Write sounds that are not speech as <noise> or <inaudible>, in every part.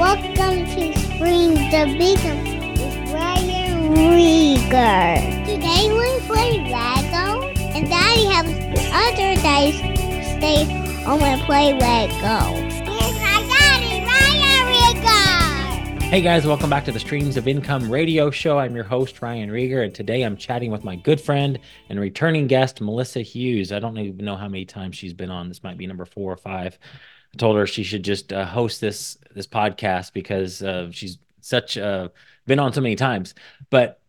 Welcome to Spring the Beacon with Ryan Rieger. Today we play Lego, and Daddy has other days stay home and play Lego. My daddy, Ryan. Hey guys, welcome back to the Streams of Income radio show. I'm your host, Ryan Rieger, and today I'm chatting with my good friend and returning guest, Melissa Hughes. I don't even know how many times she's been on. This might be number four or five. I told her she should just uh, host this this podcast because uh, she's such uh, been on so many times. But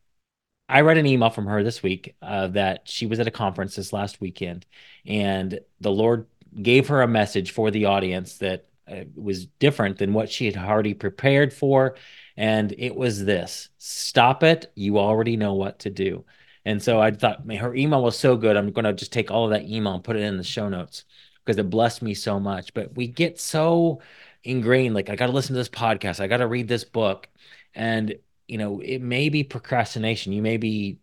I read an email from her this week uh, that she was at a conference this last weekend, and the Lord gave her a message for the audience that uh, was different than what she had already prepared for, and it was this: "Stop it! You already know what to do." And so I thought man, her email was so good. I'm going to just take all of that email and put it in the show notes because it blessed me so much. But we get so ingrained, like I got to listen to this podcast, I got to read this book, and you know, it may be procrastination. You may be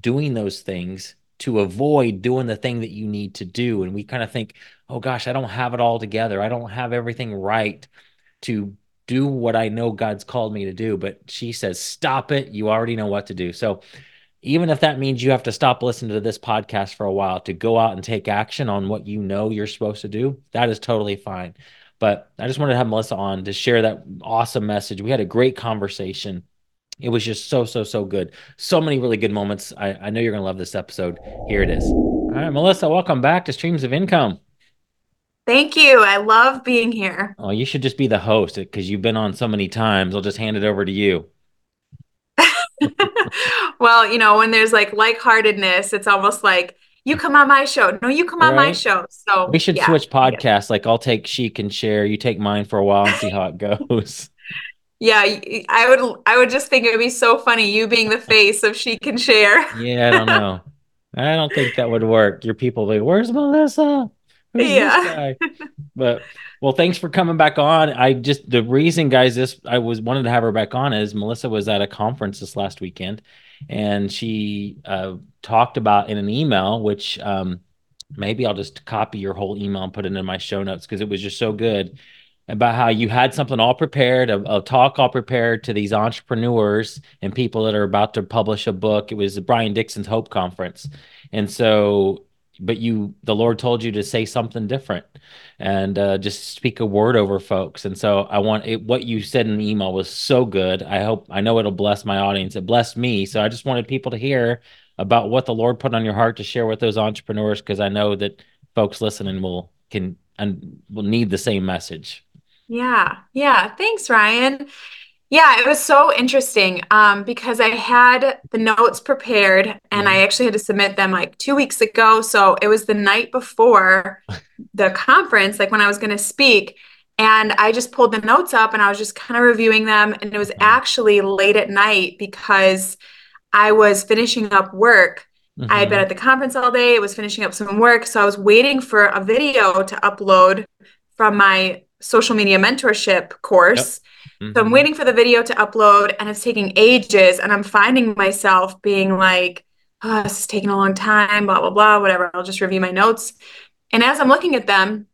doing those things to avoid doing the thing that you need to do, and we kind of think, oh gosh, I don't have it all together. I don't have everything right to do what I know God's called me to do. But she says, stop it. You already know what to do. So even if that means you have to stop listening to this podcast for a while to go out and take action on what you know you're supposed to do, that is totally fine. But I just wanted to have Melissa on to share that awesome message. We had a great conversation. It was just so, so, so good. So many really good moments. I, I know you're going to love this episode. Here it is. All right, Melissa, welcome back to Streams of Income. Thank you. I love being here. Oh, you should just be the host because you've been on so many times. I'll just hand it over to you. <laughs> <laughs> well, you know, when there's like like-heartedness, it's almost like you come on my show. No, you come on my show. So we should yeah, switch podcasts. Yeah. Like I'll take she can share, you take mine for a while and see how it goes. <laughs> yeah, I would I would just think it would be so funny you being the face of she can share. yeah, I don't know. I don't think that would work. Your people like, where's Melissa? Who's yeah. <laughs> But well, thanks for coming back on. I just the reason, guys, this I was wanted to have her back on is Melissa was at a conference this last weekend, and she uh, talked about in an email, which um, maybe I'll just copy your whole email and put it in my show notes because it was just so good about how you had something all prepared, a, a, talk all prepared to these entrepreneurs and people that are about to publish a book. It was Brian Dixon's Hope Conference, and so but you the lord told you to say something different and uh, just speak a word over folks. And so i want it what you said in the email was so good. I hope i know it'll bless my audience. It blessed me. So i just wanted people to hear about what the lord put on your heart to share with those entrepreneurs because i know that folks listening will can and will need the same message. Yeah. Yeah. Thanks ryan yeah, it was so interesting um, because I had the notes prepared and I actually had to submit them like two weeks ago. So it was the night before the <laughs> conference, like when I was going to speak. And I just pulled the notes up and I was just kind of reviewing them. And it was actually late at night because I was finishing up work. Mm-hmm. I had been mm-hmm. at the conference all day, I was finishing up some work. So I was waiting for a video to upload from my social media mentorship course. Yep Mm-hmm. So I'm waiting for the video to upload and it's taking ages. And I'm finding myself being like, oh, this is taking a long time, blah, blah, blah, whatever. I'll just review my notes. And as I'm looking at them,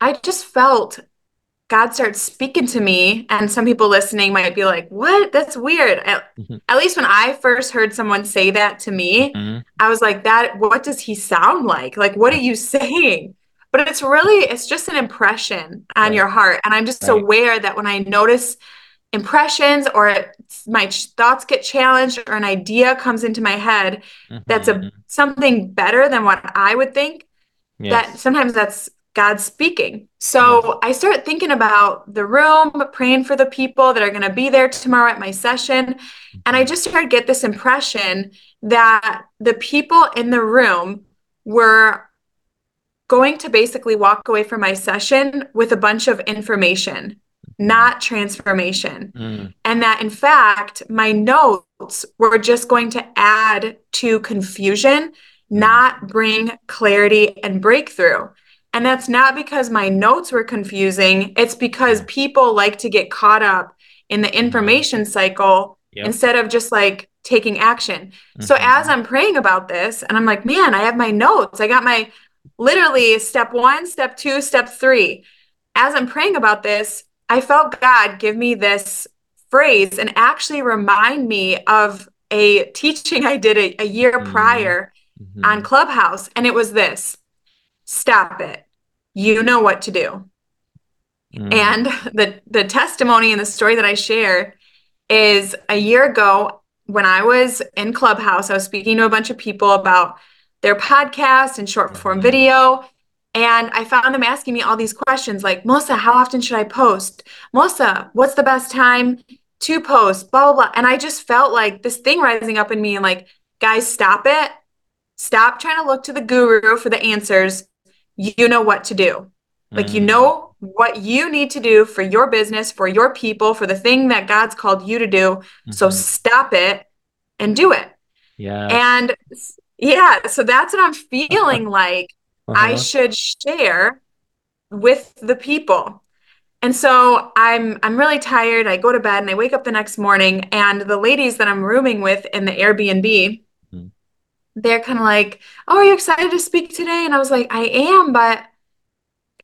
I just felt God starts speaking to me. And some people listening might be like, what? That's weird. At, mm-hmm. at least when I first heard someone say that to me, mm-hmm. I was like, that, what does he sound like? Like, what are you saying? But it's really it's just an impression on right. your heart and i'm just right. aware that when i notice impressions or my thoughts get challenged or an idea comes into my head mm-hmm. that's a mm-hmm. something better than what i would think yes. that sometimes that's god speaking so yes. i start thinking about the room praying for the people that are going to be there tomorrow at my session and i mm-hmm. just started to get this impression that the people in the room were going to basically walk away from my session with a bunch of information, not transformation. Mm. And that in fact, my notes were just going to add to confusion, not bring clarity and breakthrough. And that's not because my notes were confusing, it's because people like to get caught up in the information cycle yep. instead of just like taking action. Mm-hmm. So as I'm praying about this and I'm like, man, I have my notes. I got my literally step one, step two, step three. As I'm praying about this, I felt God give me this phrase and actually remind me of a teaching I did a, a year Mhm. prior Mhm. on Clubhouse. And it was this stop it. You know what to do. Mm. And the the testimony and the story that I share is a year ago when I was in Clubhouse, I was speaking to a bunch of people about their podcast and short form Mhm. video. And I found them asking me all these questions like, Melissa, how often should I post? Melissa, what's the best time to post? Blah, blah, blah. And I just felt like this thing rising up in me and like, guys, stop it. Stop trying to look to the guru for the answers. You know what to do. Like, you Mm. know what you need to do for your business, for your people, for the thing that God's called you to do. So Mhm. stop it and do it. yeah. And yeah, so that's what I'm feeling like I Uh-huh. should share with the people. And so I'm I'm really tired. I go to bed and I wake up the next morning and the ladies that I'm rooming with in the Airbnb, Mhm. they're kind of like, "Oh, are you excited to speak today?" And I was like, "I am, but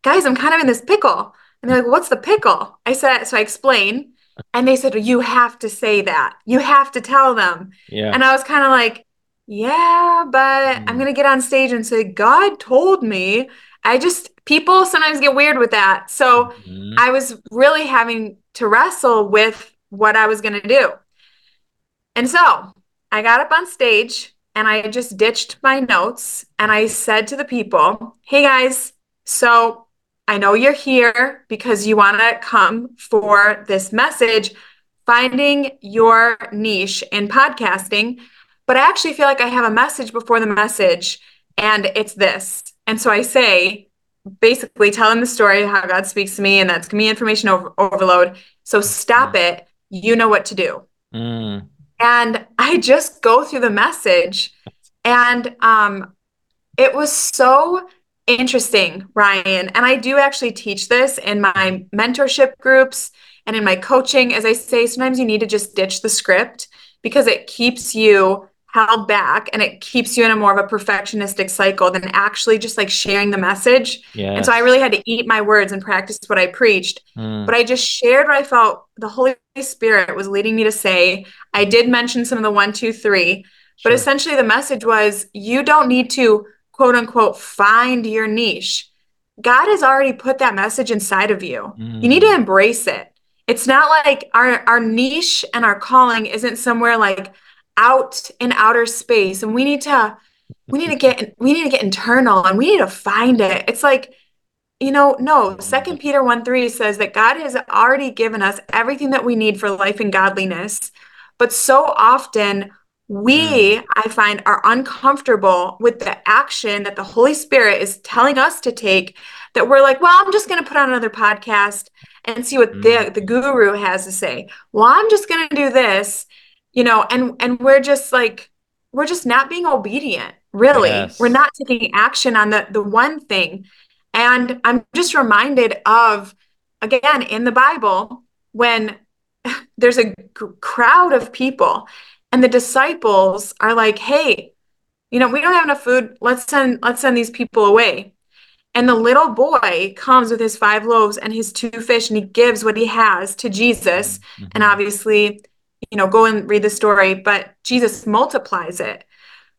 guys, I'm kind of in this pickle." And they're like, "What's the pickle?" I said, so I explained, and they said, "You have to say that. You have to tell them." yeah. And I was kind of like, yeah, but I'm Mm. going to get on stage and say, God told me. I just, people sometimes get weird with that. So Mhm. I was really having to wrestle with what I was going to do. And so I got up on stage and I just ditched my notes and I said to the people, hey guys, so I know you're here because you want to come for this message, finding your niche in podcasting. But I actually feel like I have a message before the message, and it's this. And so I say, basically, tell them the story how God speaks to me, and that's giving me information over- overload. So stop it. You know what to do. Mm. And I just go through the message, and um, it was so interesting, Ryan. And I do actually teach this in my mentorship groups and in my coaching. As I say, sometimes you need to just ditch the script because it keeps you held back and it keeps you in a more of a perfectionistic cycle than actually just like sharing the message. Yes. And so I really had to eat my words and practice what I preached. Mm. But I just shared what I felt the Holy Spirit was leading me to say. I did mention some of the one, two, three, but essentially the message was you don't need to quote unquote find your niche. God has already put that message inside of you. You need to Mm. embrace it. It's not like our our niche and our calling isn't somewhere like out in outer space and we need to we need to get we need to get internal and we need to find it. It's like you know, no, Second Peter 1 3 says that God has already given us everything that we need for life and godliness. But so often we, I find, are uncomfortable with the action that the Holy Spirit is telling us to take. That we're like, well, I'm just going to put on another podcast and see what the, Mm. the guru has to say. Well, I'm just going to do this, you know, and and we're just like, we're just not being obedient. Really, Yes. we're not taking action on the the one thing. And I'm just reminded of, again, in the Bible, when <laughs> there's a g- crowd of people and the disciples are like, hey, you know, we don't have enough food. Let's send, let's send these people away. And the little boy comes with his five loaves and his two fish, and he gives what he has to Jesus. And Mhm. obviously, you know, go and read the story, but Jesus multiplies it.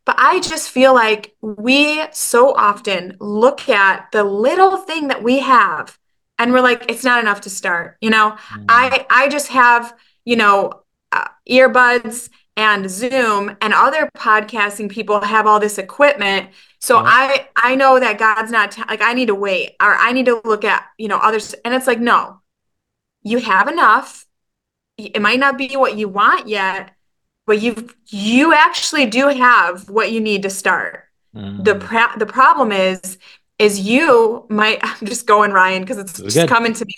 But I just feel like we so often look at the little thing that we have and we're like, it's not enough to start. You know, Mm. I I just have, you know, uh, earbuds and Zoom and other podcasting people have all this equipment. So Yeah. I I know that God's not t- like I need to wait or I need to look at, you know, others and it's like no. You have enough. It might not be what you want yet, but you you actually do have what you need to start. The Mm. pra- the problem is is you might <laughs> I'm just going Ryan because it's just good. coming to me.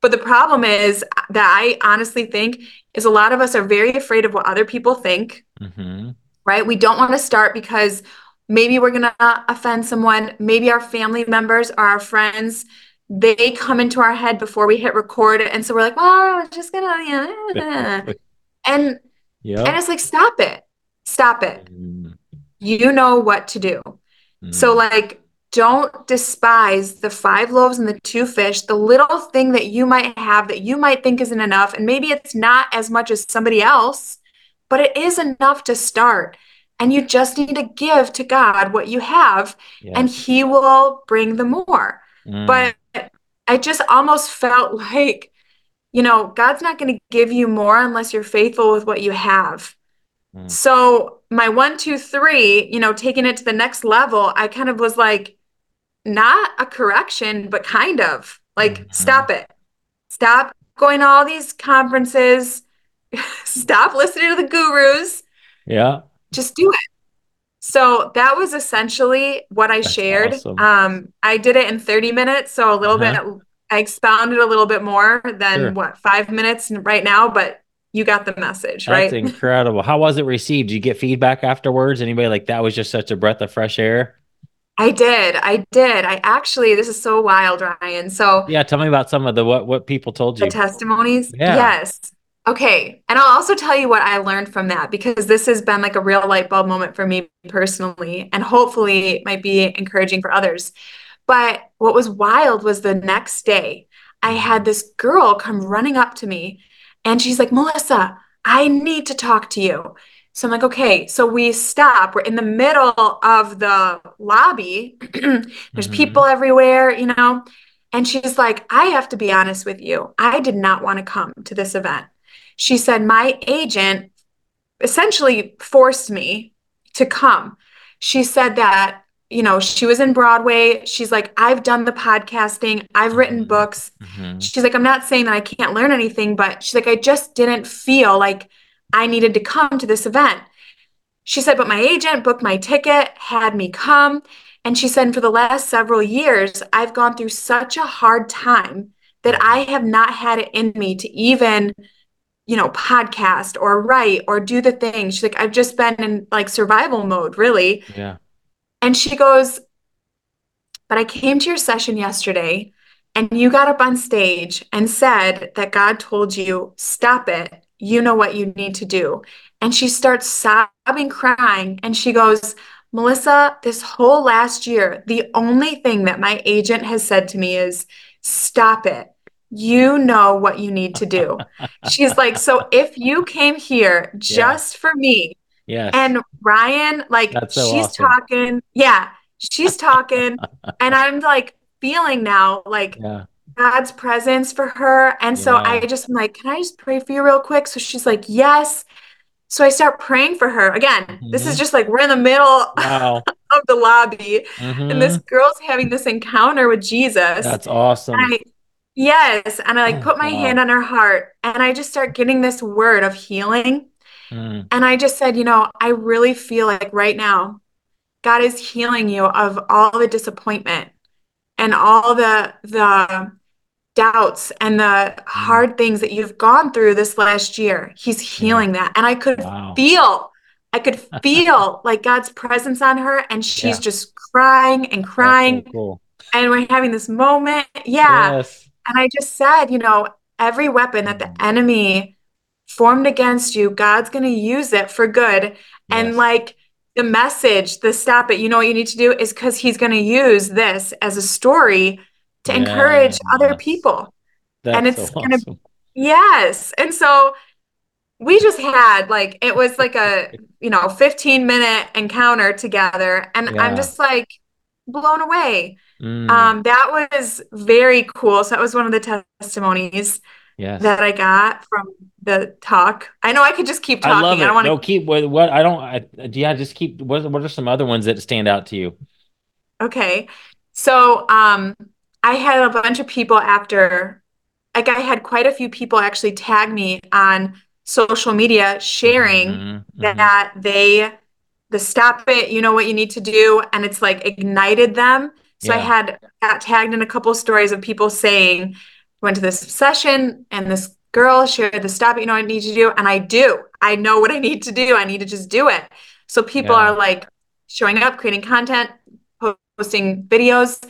But the problem is that I honestly think is a lot of us are very afraid of what other people think, Mhm. right? We don't want to start because maybe we're going to offend someone, maybe our family members or our friends they come into our head before we hit record and so we're like, "Well, I'm just going to yeah." <laughs> and and it's like stop it. Stop it Mm. you know what to do. So Mm. like don't despise the five loaves and the two fish, the little thing that you might have that you might think isn't enough. And maybe it's not as much as somebody else, but it is enough to start. And you just need to give to God what you have, yes. and He will bring the more. Mm. But I just almost felt like, you know, God's not going to give you more unless you're faithful with what you have. Mm. So, my one, two, three, you know, taking it to the next level, I kind of was like, not a correction, but kind of like, mm-hmm. stop it. Stop going to all these conferences. <laughs> stop listening to the gurus. Yeah. Just do it. So that was essentially what I That's shared. Awesome. Um, I did it in 30 minutes, so a little uh-huh. bit I expounded a little bit more than sure. what five minutes right now, but you got the message, That's right? That's incredible. How was it received? Did you get feedback afterwards? Anybody like that was just such a breath of fresh air? I did. I did. I actually, this is so wild, Ryan. So yeah, tell me about some of the what what people told you. The testimonies. Yeah. Yes. Okay. And I'll also tell you what I learned from that because this has been like a real light bulb moment for me personally, and hopefully it might be encouraging for others. But what was wild was the next day, I had this girl come running up to me and she's like, Melissa, I need to talk to you. So I'm like, okay. So we stop. We're in the middle of the lobby. <clears throat> There's mm-hmm. people everywhere, you know. And she's like, I have to be honest with you. I did not want to come to this event. She said, my agent essentially forced me to come. She said that, you know, she was in Broadway. She's like, I've done the podcasting, I've written mm-hmm. books. Mm-hmm. She's like, I'm not saying that I can't learn anything, but she's like, I just didn't feel like I needed to come to this event. She said, but my agent booked my ticket, had me come. And she said, for the last several years, I've gone through such a hard time that I have not had it in me to even, you know, podcast or write or do the thing. She's like, I've just been in like survival mode, really. Yeah. And she goes, but I came to your session yesterday and you got up on stage and said that God told you, stop it you know what you need to do. And she starts sobbing, crying, and she goes, Melissa, this whole last year, the only thing that my agent has said to me is, stop it. You know what you need to do. She's like, so if you came here just yeah. for me, yes. and Ryan, like, so she's awesome. talking, yeah, she's talking, <laughs> and I'm like feeling now, like, yeah God's presence for her. And so yeah. I just am like, can I just pray for you real quick? So she's like, yes. So I start praying for her. Again, mm-hmm. this is mm-hmm. just like we're in the middle wow. <laughs> of the lobby, mm-hmm. and this mm-hmm. girl's having this encounter with Jesus. That's awesome. I, yes. And I like oh, put my wow. hand on her heart and I just start getting this word of healing. Mm. And I just said, you know, I really feel like right now, God is healing you of all the disappointment and all the the doubts and the mm. hard things that you've gone through this last year. He's healing that. And I could wow. feel, I could <laughs> feel like God's presence on her and she's yeah. just crying and crying. So cool. And we're having this moment. Yeah. Yes. And I just said, you know, every weapon that the enemy formed against you, God's going to use it for good. Yes. And like the message, the stop it, you know what you need to do is because he's going to use this as a story to encourage other people. and it's so gonna awesome. yes. And so we just had like it was like a you know 15 minute encounter together and yeah. i'm just like blown away mm. um that was very cool so that was one of the testimonies yes. that i got from the talk i know i could just keep talking i, love it. I don't want to no, keep what, what i don't I, yeah just keep what, what are some other ones that stand out to you okay so um I had a bunch of people after, like I had quite a few people actually tag me on social media sharing mm-hmm, mm-hmm. that they the stop it, you know what you need to do, and it's like ignited them. So yeah. I had got tagged in a couple of stories of people saying, went to this session and this girl shared the stop you know I need to do, and I do. I know what I need to do. I need to just do it. So people yeah. are like showing up, creating content, posting videos.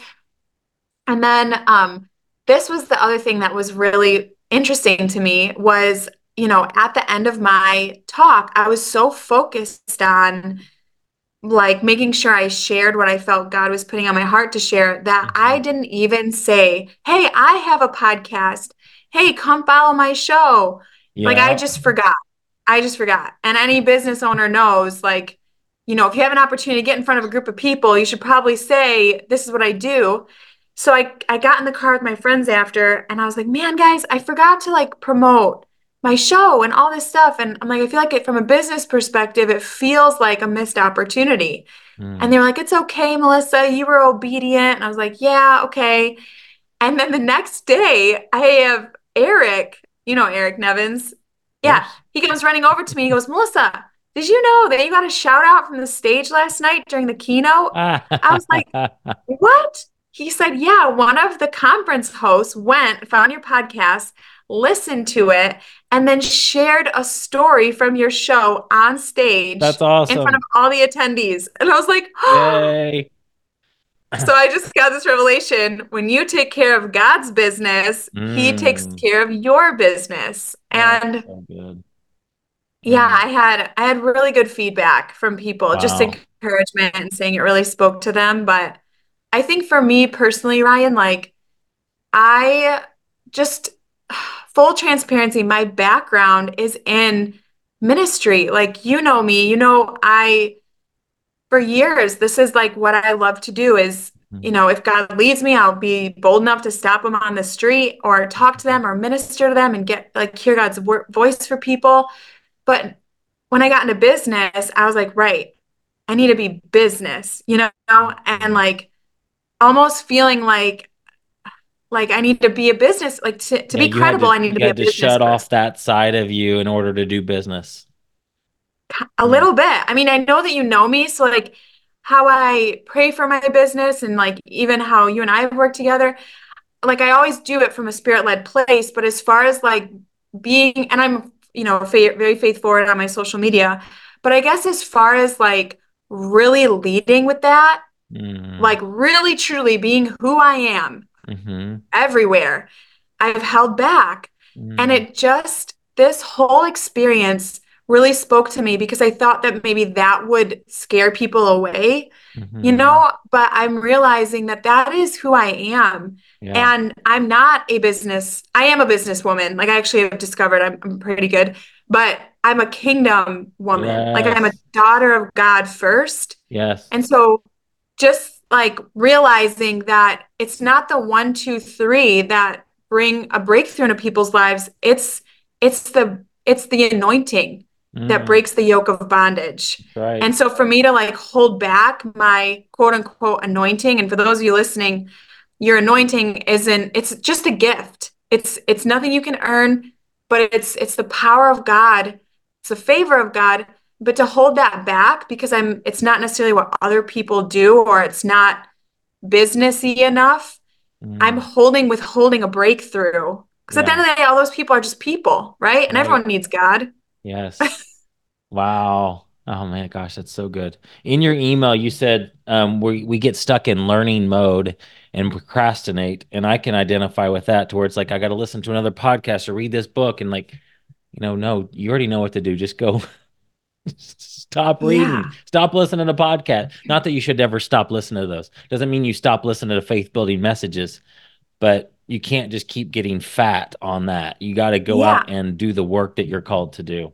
And then um, this was the other thing that was really interesting to me was, you know, at the end of my talk, I was so focused on like making sure I shared what I felt God was putting on my heart to share that Mhm. I didn't even say, Hey, I have a podcast. Hey, come follow my show. Like I just forgot. I just forgot. And any business owner knows, like, you know, if you have an opportunity to get in front of a group of people, you should probably say, This is what I do. So I, I got in the car with my friends after and I was like, man, guys, I forgot to like promote my show and all this stuff. And I'm like, I feel like it from a business perspective, it feels like a missed opportunity. Mm. And they were like, it's okay, Melissa, you were obedient. And I was like, yeah, okay. And then the next day, I have Eric, you know, Eric Nevins. Yeah, Yes. he comes running over to me. He goes, Melissa, did you know that you got a shout out from the stage last night during the keynote? I was like, <laughs> what? He said, yeah, one of the conference hosts went, found your podcast, listened to it, and then shared a story from your show on stage That's awesome. in front of all the attendees. And I was like, <gasps> Yay. so I just got this revelation. When you take care of God's business, He takes Mm. care of your business. And so yeah, Mm. I had I had really good feedback from people, just encouragement and saying it really spoke to them. But I think for me personally, Ryan, like I just full transparency, my background is in ministry. Like you know me, you know I for years this is like what I love to do is mm-hmm. you know if God leads me, I'll be bold enough to stop them on the street or talk to them or minister to them and get like hear God's wor- voice for people. But when I got into business, I was like, right, I need to be business, you know, and like almost feeling like like I need to be a business, like to, to Yeah, be credible, to, I need to be a to business shut person. off that side of you in order to do business. A little bit. I mean, I know that you know me, so like how I pray for my business and like even how you and I have worked together, like I always do it from a spirit-led place, but as far as like being and I'm, you know, fa very faithful on my social media, but I guess as far as like really leading with that, Mm. like really truly being who I am Mhm. everywhere, I've held back. And Mm. it just, this whole experience really spoke to me because I thought that maybe that would scare people away, you Mhm. know, but I'm realizing that that is who I am. Yeah. And I'm not a business, I am a businesswoman. Like I actually have discovered I'm, I'm pretty good, but I'm a kingdom woman. Like I'm a daughter of God first. Yes. And so just like realizing that it's not the one, two, three that bring a breakthrough into people's lives. It's it's the it's the anointing that Mm. breaks the yoke of bondage. Right. And so for me to like hold back my quote unquote anointing, and for those of you listening, your anointing isn't it's just a gift. It's it's nothing you can earn, but it's it's the power of God. It's the favor of God. But to hold that back because I'm it's not necessarily what other people do or it's not businessy enough. I'm Mm. holding withholding a breakthrough. Because at the end of the day, all those people are just people, right? And Right. everyone needs God. Yes. <laughs> Wow. Oh man, gosh, that's so good. In your email, you said um, we we get stuck in learning mode and procrastinate, and I can identify with that. Towards like I got to listen to another podcast or read this book, and like, you know, no, you already know what to do. Just go. <laughs> Stop reading. Yeah. Stop listening to podcast. Not that you should ever stop listening to those. Doesn't mean you stop listening to faith building messages, but you can't just keep getting fat on that. You got to go out and do the work that you're called to do.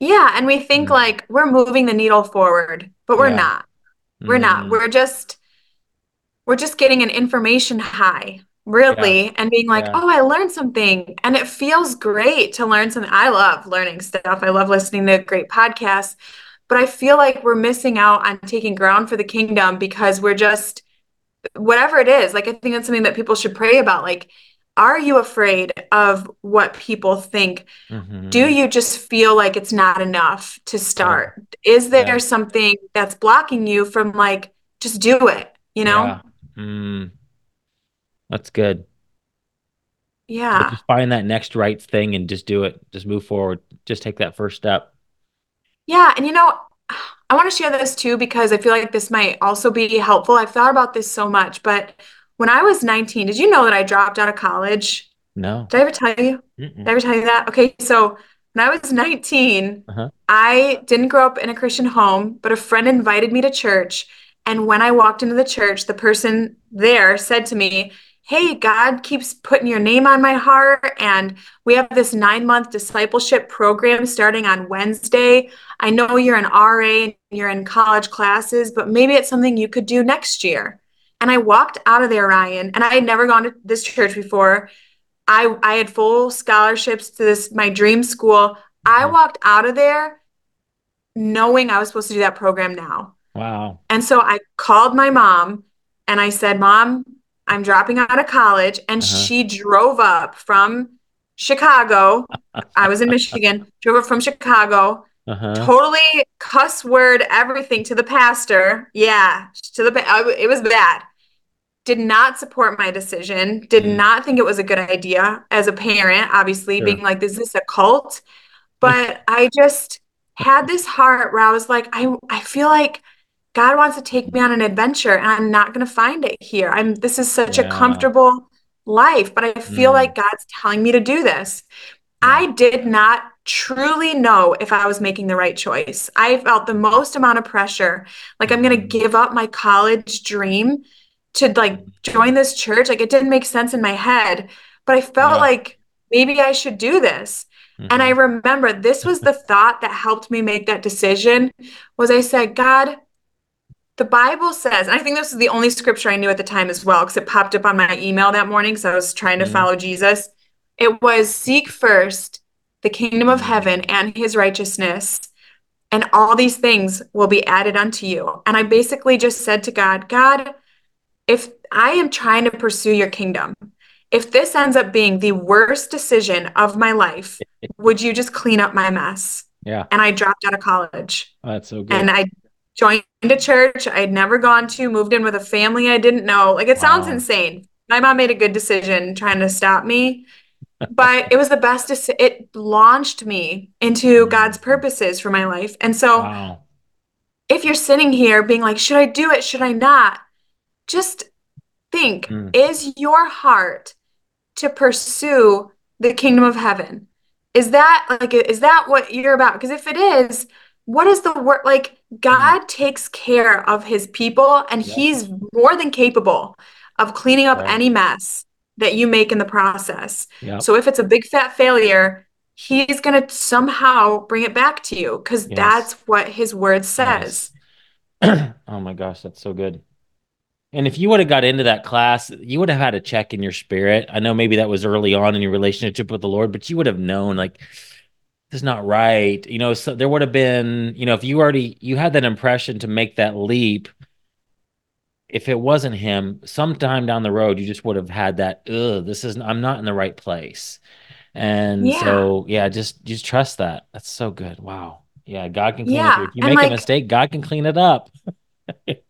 Yeah. And we think Mm. like we're moving the needle forward, but we're Yeah. not. We're not. Mm. We're just we're just getting an information high, really, and being like, Yeah. oh, I learned something. And it feels great to learn something. I love learning stuff. I love listening to great podcasts. But I feel like we're missing out on taking ground for the kingdom because we're just whatever it is. Like I think that's something that people should pray about. Like, are you afraid of what people think? Mhm. Do you just feel like it's not enough to start? Is there Yeah. something that's blocking you from like just do it, you know? Yeah. Mm. That's good. But Yeah. just find that next right thing and just do it. Just move forward. Just take that first step. Yeah, and you know, I want to share this too because I feel like this might also be helpful. I've thought about this so much, but when I was 19, did you know that I dropped out of college? No. Did I ever tell you? Mm-mm. Did I ever tell you that? Okay, so when I was 19, Uh-huh. I didn't grow up in a Christian home, but a friend invited me to church. And when I walked into the church, the person there said to me, Hey, God keeps putting your name on my heart. And we have this nine month discipleship program starting on Wednesday. I know you're an RA and you're in college classes, but maybe it's something you could do next year. And I walked out of there, Ryan, and I had never gone to this church before. I I had full scholarships to this my dream school. I Mhm. walked out of there knowing I was supposed to do that program now. Wow. And so I called my mom and I said, "Mom, I'm dropping out of college." And Uh-huh. she drove up from Chicago. I was in Michigan. <laughs> Drove up from Chicago. Uh-huh. Totally cuss word everything to the pastor. Yeah, to the pa- it was bad. Did not support my decision. Did Mm. not think it was a good idea as a parent, obviously Sure. being like, is this a cult? But I just had this heart where I was like, I I feel like God wants to take me on an adventure and I'm not going to find it here. I'm this is such a comfortable life, but I feel Mm. like God's telling me to do this. Yeah. I did not truly know if I was making the right choice. I felt the most amount of pressure. Like I'm going to Mhm. give up my college dream to like join this church. Like it didn't make sense in my head, but I felt Yeah. like maybe I should do this. And I Mhm. remember this was the thought that helped me make that decision was I said, God, the Bible says, and I think this is the only scripture I knew at the time as well, because it popped up on my email that morning. So I was trying to Mhm. follow Jesus. It was seek first the kingdom of heaven and his righteousness, and all these things will be added unto you. And I basically just said to God, God, if I am trying to pursue your kingdom, if this ends up being the worst decision of my life, <laughs> would you just clean up my mess? Yeah. And I dropped out of college Oh, that's so good. and I joined a church I'd never gone to, moved in with a family I didn't know. Like it sounds insane. My mom made a good decision trying to stop me, <laughs> but it was the best. deci- It launched me into Mm. God's purposes for my life. And so wow. if you're sitting here being like, should I do it? Should I not? Just think, Mm. is your heart to pursue the kingdom of heaven? Is that like, is that what you're about? Because if it is, what is the word? Like, mm-hmm. God takes care of his people and Yep. he's more than capable of cleaning up Right. any mess that you make in the process. So if it's a big fat failure, he's going to somehow bring it back to you because Yes. that's what his word says. <clears throat> Oh my gosh, that's so good. And if you would have got into that class, you would have had a check in your spirit. I know maybe that was early on in your relationship with the Lord, but you would have known like this is not right. You know, so there would have been, you know, if you already you had that impression to make that leap, if it wasn't him, sometime down the road, you just would have had that, ugh, this isn't I'm not in the right place. And Yeah. so yeah, just just trust that. That's so good. Wow. Yeah, God can clean up. Yeah, your- If you and make a mistake, God can clean it up. <laughs>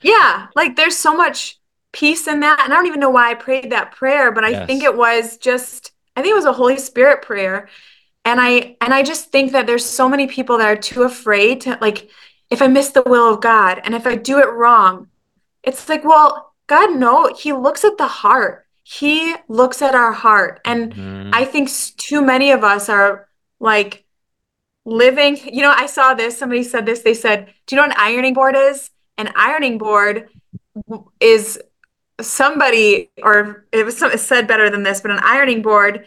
Yeah, like there's so much peace in that. And I don't even know why I prayed that prayer, but I think it was just I think it was a Holy Spirit prayer. And I and I just think that there's so many people that are too afraid to like if I miss the will of God and if I do it wrong, it's like, well, God no, he looks at the heart. He looks at our heart. And Mhm. I think too many of us are like living. You know, I saw this. Somebody said this. They said, Do you know what an ironing board is? An ironing board is somebody, or it was some, said better than this, but an ironing board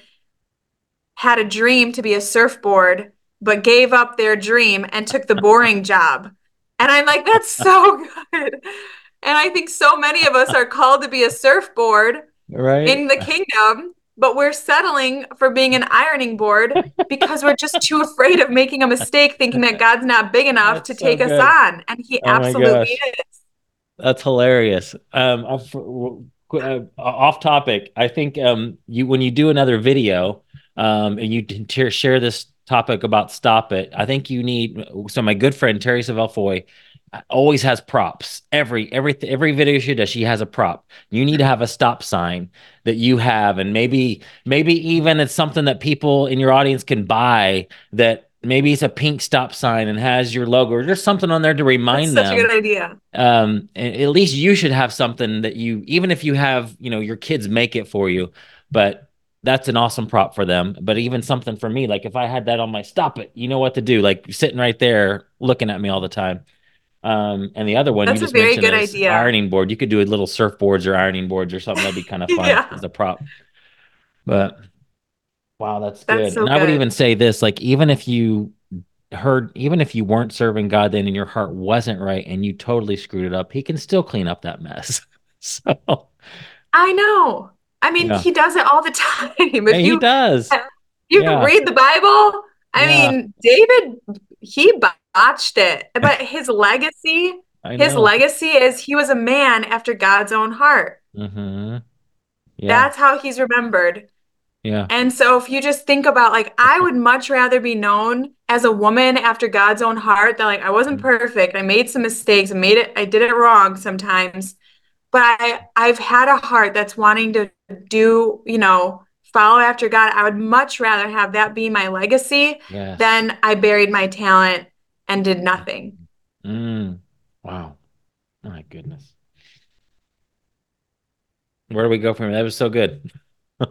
had a dream to be a surfboard, but gave up their dream and took the boring <laughs> job. And I'm like, That's so good. And I think so many of us are called to be a surfboard right? in the kingdom, but we're settling for being an ironing board because we're just too afraid of making a mistake, thinking that God's not big enough That's to so take us on. And He Oh absolutely is. That's hilarious. Um, off, uh, off topic. I think um, you when you do another video um, and you t- share this topic about stop it. I think you need. So my good friend Terri Savelle Foy always has props. Every every every video she does, she has a prop. You need to have a stop sign that you have, and maybe maybe even it's something that people in your audience can buy. That maybe it's a pink stop sign and has your logo, or just something on there to That's remind such them a good idea. um and at least you should have something that you even if you have you know your kids make it for you but that's an awesome prop for them. But even something for me, like if I had that on my stop it, you know what to do, like sitting right there looking at me all the time. Um, and the other one That's you a very mentioned good is idea. ironing board. You could do a little surfboards or ironing boards or something. That'd be kind of <laughs> fun Yeah. as a prop. But wow, that's, That's good. so and I would even say this, like even if you heard, even if you weren't serving God then and your heart wasn't right and you totally screwed it up, He can still clean up that mess. <laughs> so I know. I mean, Yeah. he does it all the <laughs> time. If He you does. <laughs> you Yeah. read the Bible, I Yeah. mean, David he botched it, but <laughs> his legacy, his legacy is he was a man after God's own heart. Mm-hmm. Yeah. That's how he's remembered. yeah. And so if you just think about like I would much rather be known as a woman after God's own heart that like I wasn't Mm-hmm. perfect. I made some mistakes. I made it I did it wrong sometimes. But I I've had a heart that's wanting to do, you know, follow after God. I would much rather have that be my legacy Yes. than I buried my talent and did nothing. Mm. Wow. My goodness. Where do we go from here? That was so good.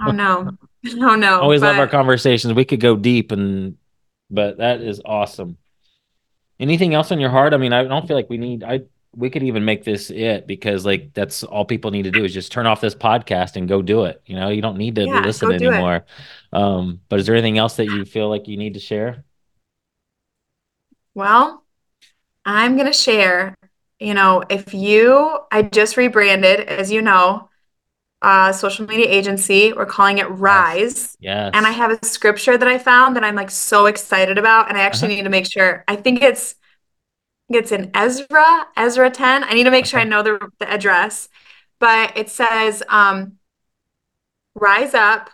Oh no. Oh no. Always love our conversations. We could go deep and but that is awesome. Anything else on your heart? I mean, I don't feel like we need I we could even make this it because like that's all people need to do is just turn off this podcast and go do it. You know, you don't need to Yeah, listen go do it. anymore. Um, but is there anything else that you feel like you need to share? Well, I'm going to share, you know, if you, I just rebranded, as you know, uh, social media agency. We're calling it Rise. Yes. And I have a scripture that I found that I'm like so excited about. And I actually Uh-huh. need to make sure. I think it's it's in Ezra, Ezra 10. I need to make sure I know the, the address. But it says, um, rise up.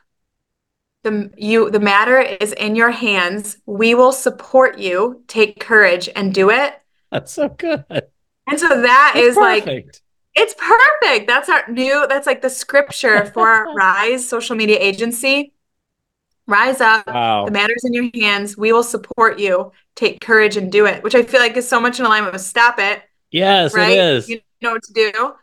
The you the matter is in your hands. We will support you. Take courage and do it. That's so good. And so that That's is like it's perfect. That's our new, that's like the scripture for our <laughs> Rise social media agency. Rise up. Wow. The matter's in your hands. We will support you. Take courage and do it, which I feel like is so much in alignment with stop it, Yes, right? it is. You know what to do.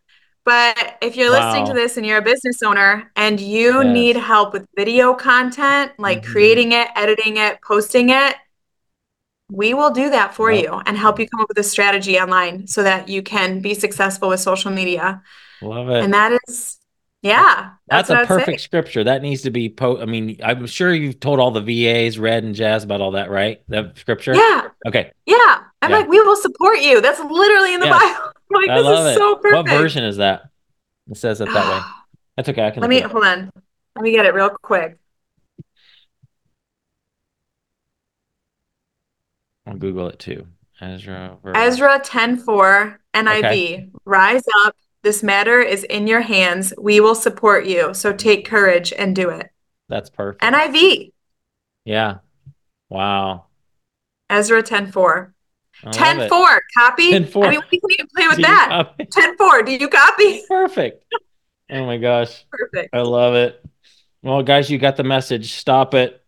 But if you're listening to this and you're a business owner and you Yes. need help with video content, like Mhm. creating it, editing it, posting it, we will do that for Yep. you and help you come up with a strategy online so that you can be successful with social media. Love it. And that is, yeah, That's, that's, a perfect scripture. That needs to be po I mean, I'm sure you've told all the VAs, Red and Jazz about all that, right? That scripture? Yeah, Okay. yeah. I'm Yeah. like, we will support you. That's literally in the Yes. Bible. I'm <laughs> like, I this is it. so perfect. What version is that? It says it that way. <sighs> That's okay. I can Let me hold on. Let me get it real quick. I'll Google it too. Ezra. Ezra 10:4 NIV. Okay. Rise up. This matter is in your hands. We will support you. So take courage and do it. That's perfect. NIV. yeah. Wow. Ezra 10:4. I love 10:4. Copy. 10:4. I mean, we can even play with Do that. copy? 10:4. Do you copy? Perfect. Oh my gosh. Perfect. I love it. Well, guys, you got the message. Stop it.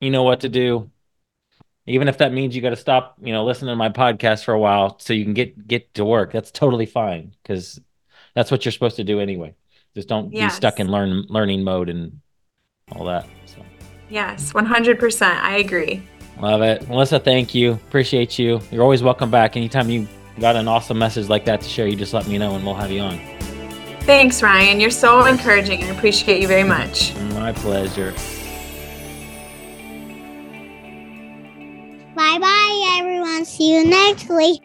You know what to do. Even if that means you got to stop, you know, listening to my podcast for a while so you can get get to work. That's totally fine because that's what you're supposed to do anyway. Just don't be stuck in learn learning mode and all that. So Yes, 100%. I agree. love it, Melissa. Thank you. Appreciate you. You're always welcome back. Anytime you got an awesome message like that to share, you just let me know and we'll have you on. Thanks, Ryan. You're so encouraging. I appreciate you very much. My pleasure. Bye bye, everyone. See you next week.